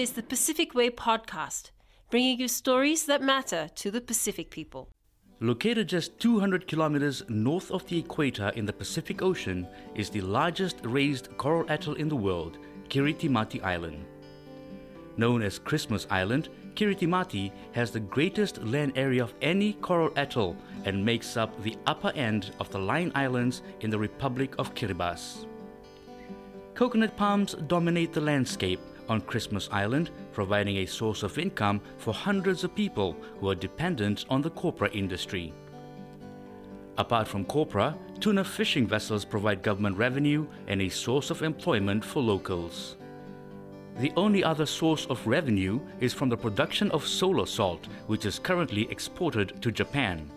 is the Pacific Way podcast, bringing you stories that matter to the Pacific people. Located just 200 kilometers north of the equator in the Pacific Ocean is the largest raised coral atoll in the world, Kiritimati Island. Known as Christmas Island, Kiritimati has the greatest land area of any coral atoll and makes up the upper end of the Line Islands in the Republic of Kiribati. Coconut palms dominate the landscape on Christmas Island, providing a source of income for hundreds of people who are dependent on the copra industry. Apart from copra, tuna fishing vessels provide government revenue and a source of employment for locals. The only other source of revenue is from the production of solar salt, which is currently exported to Japan.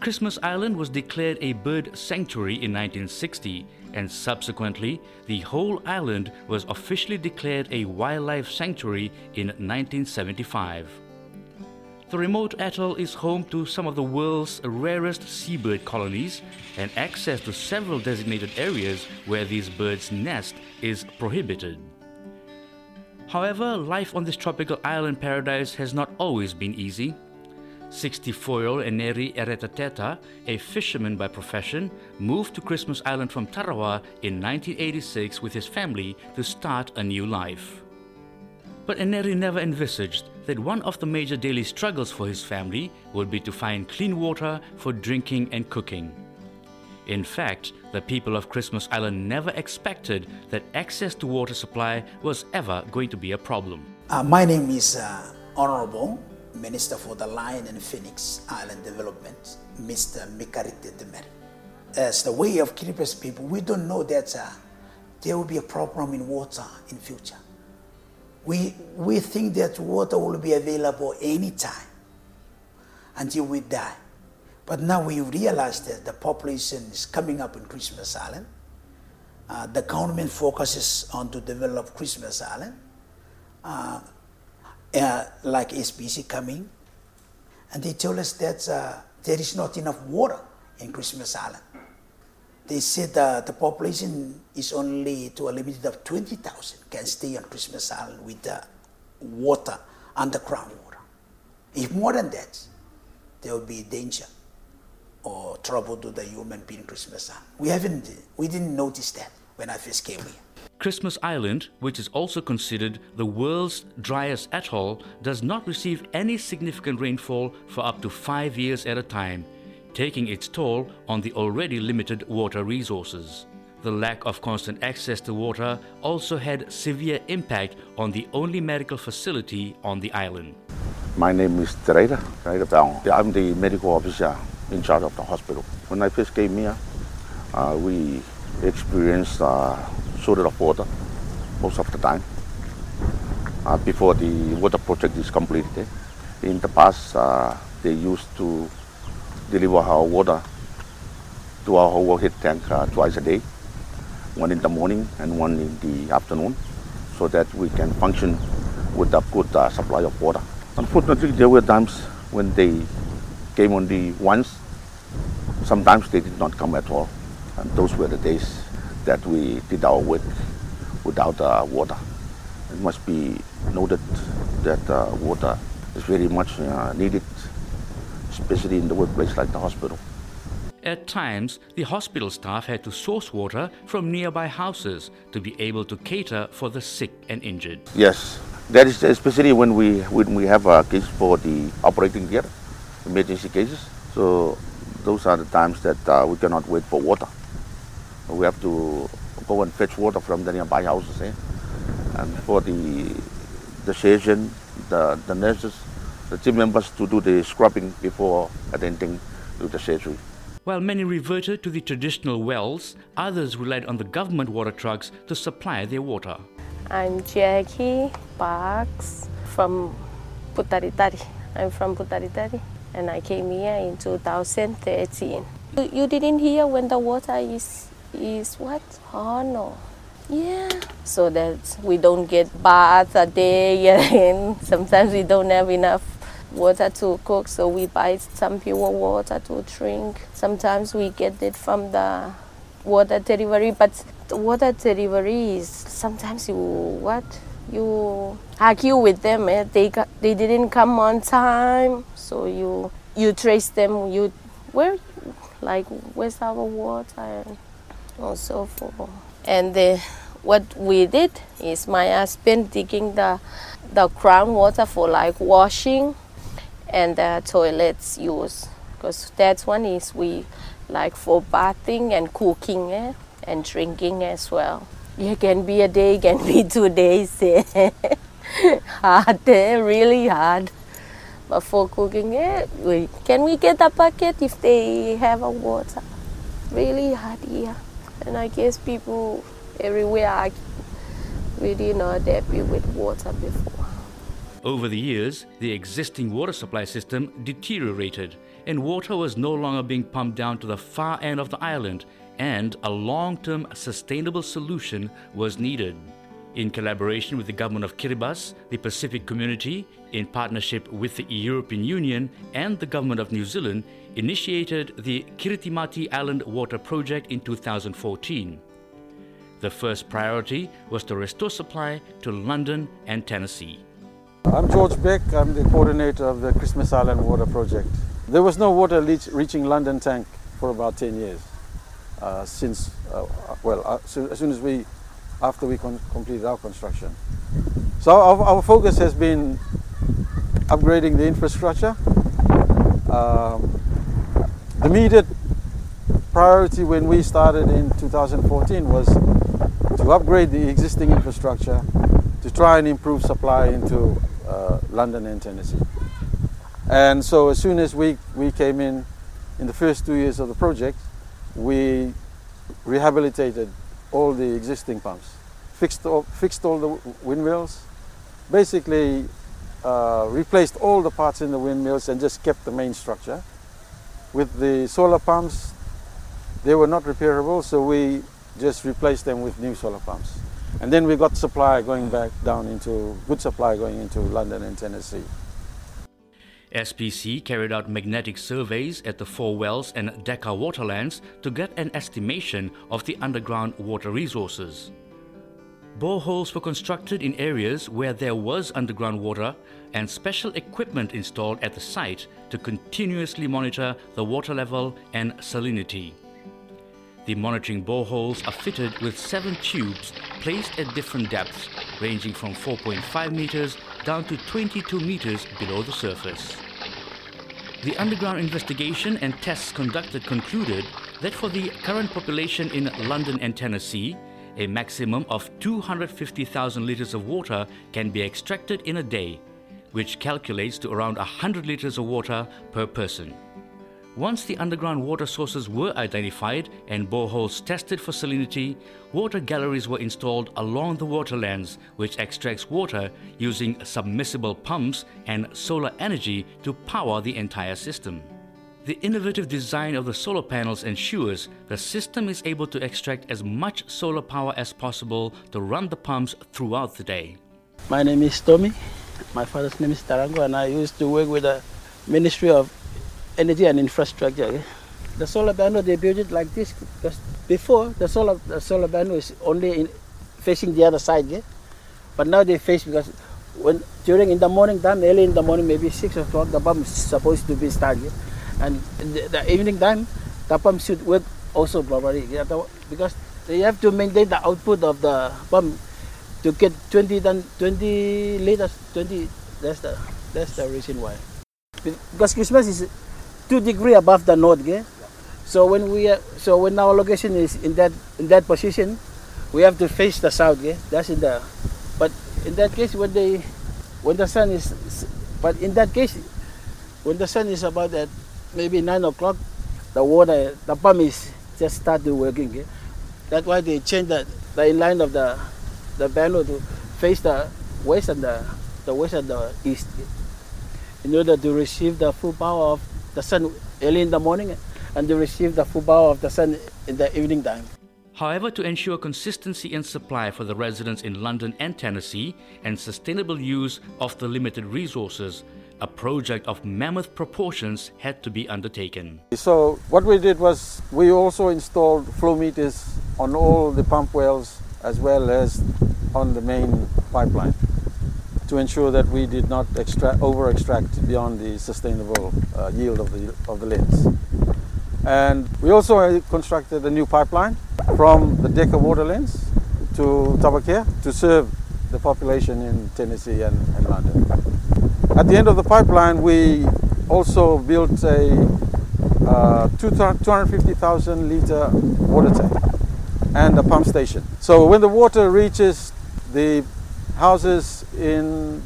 Christmas Island was declared a bird sanctuary in 1960 and subsequently the whole island was officially declared a wildlife sanctuary in 1975. The remote atoll is home to some of the world's rarest seabird colonies, and access to several designated areas where these birds nest is prohibited. However, life on this tropical island paradise has not always been easy. 64-year-old Eneri Eretateta, a fisherman by profession, moved to Christmas Island from Tarawa in 1986 with his family to start a new life. But Eneri never envisaged that one of the major daily struggles for his family would be to find clean water for drinking and cooking. In fact, the people of Christmas Island never expected that access to water supply was ever going to be a problem. Uh, my name is uh, Honorable Minister for the Line and Phoenix Island Development, Mr. Mikarite Temari. As the way of Kiribati people, we don't know that uh, there will be a problem in water in future. We, we think that water will be available anytime until we die. But now we realize that the population is coming up in Christmas Island. Uh, the government focuses on to develop Christmas Island. Uh, uh, like SPC coming, and they told us that uh, there is not enough water in Christmas Island. They said uh, the population is only to a limit of 20,000 can stay on Christmas Island with the water, underground water. If more than that, there will be danger or trouble to the human being Christmas Island. We haven't, we didn't notice that when I first came here. Christmas Island, which is also considered the world's driest atoll, does not receive any significant rainfall for up to five years at a time, taking its toll on the already limited water resources. The lack of constant access to water also had severe impact on the only medical facility on the island. My name is Teresa, I'm the medical officer in charge of the hospital. When I first came here, uh, we experienced uh, shortage of water most of the time uh, before the water project is completed. In the past, uh, they used to deliver our water to our overhead tank uh, twice a day, one in the morning and one in the afternoon, so that we can function with a good uh, supply of water. Unfortunately, there were times when they came only once. Sometimes they did not come at all. And those were the days that we did our work without uh, water. It must be noted that uh, water is very much uh, needed, especially in the workplace like the hospital. At times, the hospital staff had to source water from nearby houses to be able to cater for the sick and injured. Yes, that is especially when we when we have a case for the operating theater, emergency cases. So those are the times that uh, we cannot wait for water. We have to go and fetch water from the nearby houses. Eh? And for the the surgeon, the, the nurses, the team members to do the scrubbing before attending to the surgery. While many reverted to the traditional wells, others relied on the government water trucks to supply their water. I'm Jackie Parks from Butaritari. I'm from Butaritari and I came here in 2013. You, you didn't hear when the water is is what? Oh no. Yeah. So that we don't get bath a day and sometimes we don't have enough water to cook so we buy some pure water to drink. Sometimes we get it from the water delivery but the water delivery is sometimes you what? you argue with them. Eh? They got, they didn't come on time, so you you trace them. You where like where's our water also for and the, what we did is my husband digging the the ground water for like washing and the toilets use because that one is we like for bathing and cooking eh? and drinking as well. It can be a day, can be two days. Eh? hard, eh? really hard. But for cooking it, we, can we get a bucket if they have a water? Really hard here. And I guess people everywhere are really not happy with water before. Over the years, the existing water supply system deteriorated and water was no longer being pumped down to the far end of the island, and a long term sustainable solution was needed. In collaboration with the government of Kiribati, the Pacific Community, in partnership with the European Union and the government of New Zealand, initiated the Kiritimati Island Water Project in 2014. The first priority was to restore supply to London and Tennessee. I'm George Beck, I'm the coordinator of the Christmas Island Water Project. There was no water reaching London Tank for about 10 years. Uh, since, uh, well, uh, so as soon as we, after we completed our construction. So our, our, focus has been upgrading the infrastructure. Um, the immediate priority when we started in 2014 was to upgrade the existing infrastructure to try and improve supply into uh, London and Tennessee. And so as soon as we, we came in, in the first two years of the project, we rehabilitated all the existing pumps, fixed all, fixed all the windmills, basically uh, replaced all the parts in the windmills and just kept the main structure. With the solar pumps, they were not repairable, so we just replaced them with new solar pumps. And then we got supply going back down into, good supply going into London and Tennessee. SPC carried out magnetic surveys at the Four Wells and Decca water lens to get an estimation of the underground water resources. Boreholes were constructed in areas where there was underground water and special equipment installed at the site to continuously monitor the water level and salinity. The monitoring boreholes are fitted with seven tubes placed at different depths, ranging from 4.5 meters down to 22 meters below the surface. The underground investigation and tests conducted concluded that for the current population in London and Tennessee, a maximum of 250,000 liters of water can be extracted in a day, which calculates to around 100 liters of water per person. Once the underground water sources were identified and boreholes tested for salinity, water galleries were installed along the water lens, which extracts water using submersible pumps and solar energy to power the entire system. The innovative design of the solar panels ensures the system is able to extract as much solar power as possible to run the pumps throughout the day. My name is Tommy. My father's name is Tarango, and I used to work with the Ministry of energy and infrastructure. Eh? The solar panel they built it like this because before the solar the solar panel is only in, facing the other side, yeah? but now they face because when during in the morning time, early in the morning, maybe six o'clock, the pump is supposed to be started, eh? and the, the evening time, the pump should work also properly yeah, the, because they have to maintain the output of the pump to get 20 ton, 20 liters, 20. That's the that's the reason why. Because Christmas is two degree above the north. Okay? So when we uh, so when our location is in that in that position, we have to face the south. Okay? That's in the but in that case when they when the sun is but in that case when the sun is about at maybe nine o'clock, the water the pump is just started working. Okay? That's why they change the the line of the the panel to face the west and the the west and the east in order to receive the full power of the sun early in the morning and they receive the full power of the sun in the evening time. However, to ensure consistency in supply for the residents in London and Tennessee and sustainable use of the limited resources, a project of mammoth proportions had to be undertaken. So, what we did was we also installed flow meters on all the pump wells as well as on the main pipeline to ensure that we did not extract, over extract beyond the sustainable uh, yield of the, of the lens. And we also uh, constructed a new pipeline from the Decca water lens to Tabwakea to serve the population in Tennessee and, and London. At the end of the pipeline, we also built a uh, 250,000 litre water tank and a pump station. So when the water reaches the houses in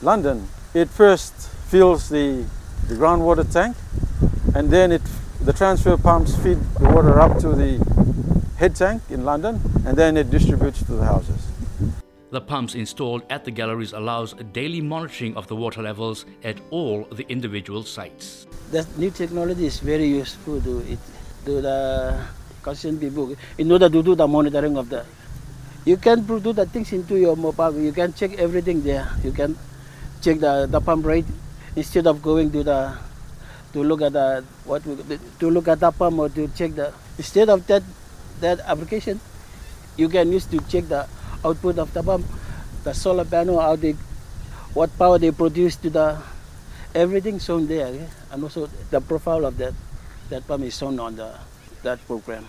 London, it first fills the, the groundwater tank and then it, the transfer pumps feed the water up to the head tank in London and then it distributes to the houses. The pumps installed at the galleries allows daily monitoring of the water levels at all the individual sites. That new technology is very useful to it to the concerned people in order to do the monitoring of the you can do the things into your mobile. You can check everything there. You can check the, the pump rate instead of going to the to look at the what we, to look at the pump or to check the instead of that that application you can use to check the output of the pump the solar panel how they what power they produce to the everything shown there okay? and also the profile of that that pump is shown on the that program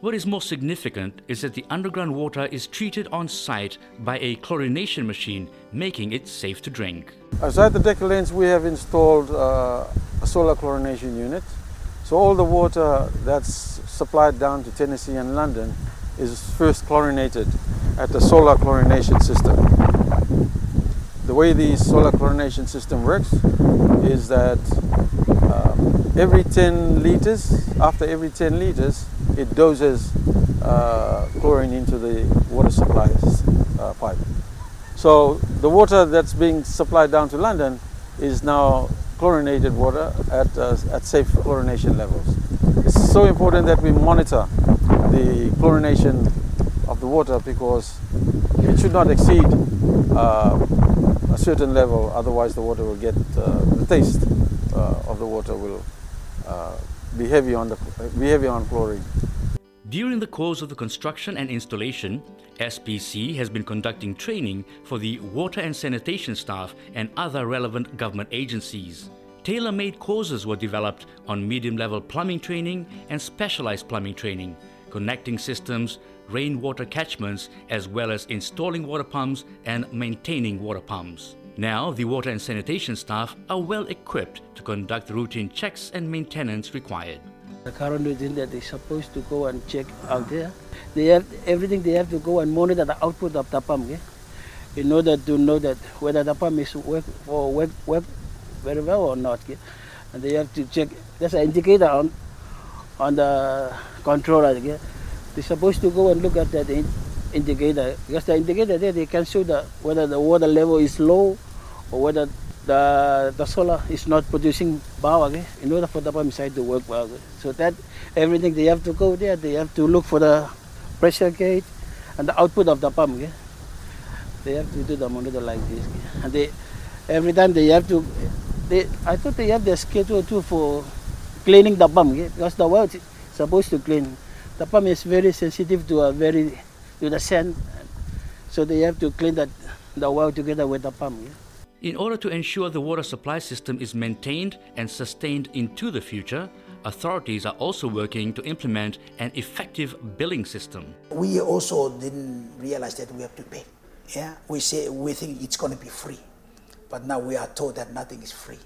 what is more significant is that the underground water is treated on site by a chlorination machine, making it safe to drink. Outside the Decca we have installed uh, a solar chlorination unit. So all the water that's supplied down to Tennessee and London is first chlorinated at the solar chlorination system. The way the solar chlorination system works is that uh, every 10 liters, after every 10 liters, it doses uh, chlorine into the water supply uh, pipe. So the water that's being supplied down to London is now chlorinated water at, uh, at safe chlorination levels. It's so important that we monitor the chlorination of the water because it should not exceed uh, a certain level, otherwise the water will get, uh, the taste uh, of the water will be heavy on the be heavy on chlorine. During the course of the construction and installation, SPC has been conducting training for the water and sanitation staff and other relevant government agencies. Tailor made courses were developed on medium level plumbing training and specialized plumbing training, connecting systems, rainwater catchments, as well as installing water pumps and maintaining water pumps. Now, the water and sanitation staff are well equipped to conduct the routine checks and maintenance required. The current routine that they're supposed to go and check out there, they have everything they have to go and monitor the output of the pump, okay? in order to know that whether the pump is work or work, work very well or not. Okay? And they have to check. There's an indicator on on the controller. Okay? They're supposed to go and look at that indicator because the indicator there they can show the whether the water level is low or whether the, the solar is not producing power okay, in order for the pump side to work well. So that everything they have to go there, they have to look for the pressure gauge and the output of the pump. Okay. They have to do the monitor like this. And they every time they have to they I thought they have the schedule too for cleaning the pump because the well is supposed to clean. The pump is very sensitive to a very to the sand. So they have to clean that the well together with the pump. In order to ensure the water supply system is maintained and sustained into the future, authorities are also working to implement an effective billing system. We also didn't realize that we have to pay. Yeah, we say we think it's going to be free, but now we are told that nothing is free,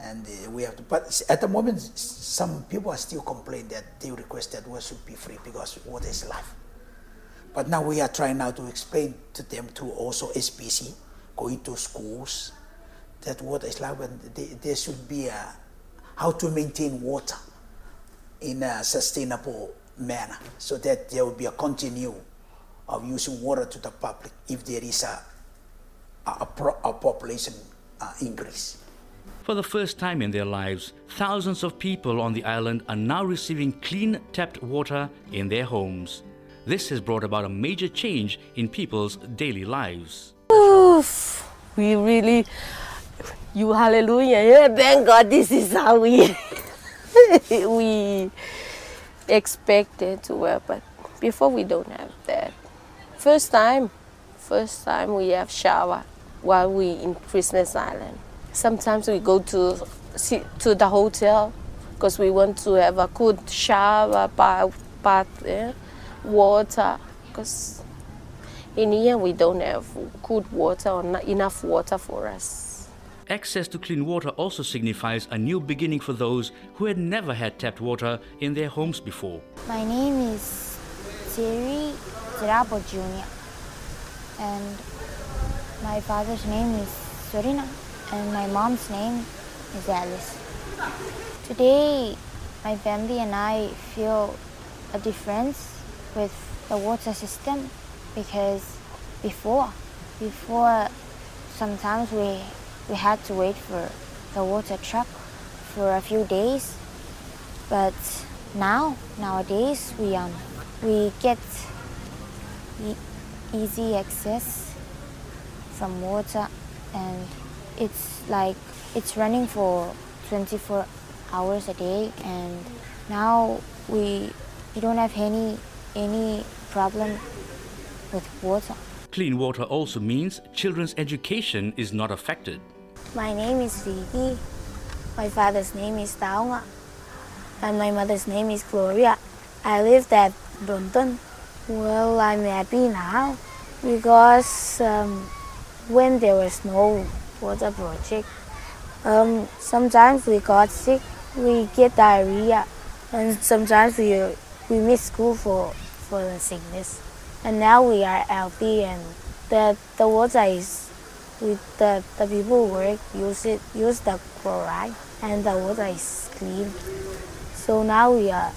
and uh, we have to. But at the moment, some people are still complaining that they request that water should be free because water is life. But now we are trying now to explain to them to also SPC going to schools, that water is like when there should be a, how to maintain water in a sustainable manner so that there will be a continue of using water to the public if there is a, a, a population uh, increase. For the first time in their lives, thousands of people on the island are now receiving clean tapped water in their homes. This has brought about a major change in people's daily lives. Oof, we really, you hallelujah, yeah, thank God this is how we, we expected to work, but before we don't have that. First time, First time we have shower while we in Christmas Island. Sometimes we go to to the hotel because we want to have a good shower, bath, bath yeah, water. Because in here we don't have good water or not enough water for us. Access to clean water also signifies a new beginning for those who had never had tapped water in their homes before. My name is Thierry Zirapo Jr. and my father's name is Sorina and my mom's name is Alice. Today, my family and I feel a difference with the water system because before, before sometimes we, we had to wait for the water truck for a few days, but now, nowadays, we, um, we get e easy access from water and it's like it's running for 24 hours a day and now we, we don't have any, any problem with water. Clean water also means children's education is not affected. My name is Vicky. My father's name is Taonga. And my mother's name is Gloria. I live at Ronton. Well, I'm happy now because um, when there was no water project, um, sometimes we got sick, we get diarrhea, and sometimes we, we miss school for, for the sickness. And now we are healthy and the, the water is, with the, the people who work use it, use the chloride and the water is clean. So now we are,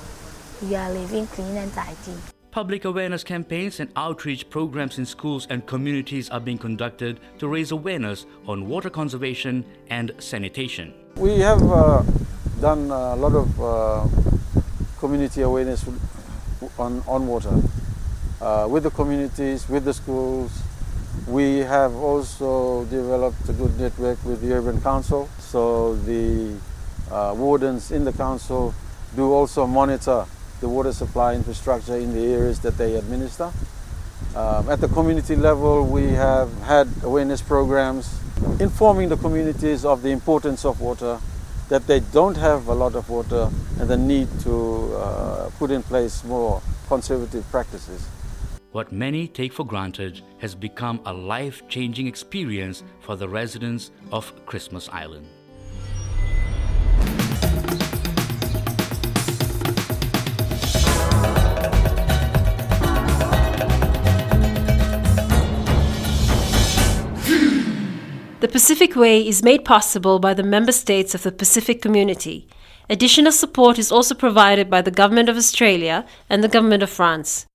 we are living clean and tidy. Public awareness campaigns and outreach programs in schools and communities are being conducted to raise awareness on water conservation and sanitation. We have uh, done a lot of uh, community awareness on, on water uh, with the communities, with the schools. We have also developed a good network with the urban council, so the uh, wardens in the council do also monitor the water supply infrastructure in the areas that they administer. Um, at the community level, we have had awareness programs informing the communities of the importance of water, that they don't have a lot of water and the need to uh, put in place more conservative practices. What many take for granted has become a life-changing experience for the residents of Christmas Island. The Pacific Way is made possible by the member states of the Pacific Community. Additional support is also provided by the Government of Australia and the Government of France.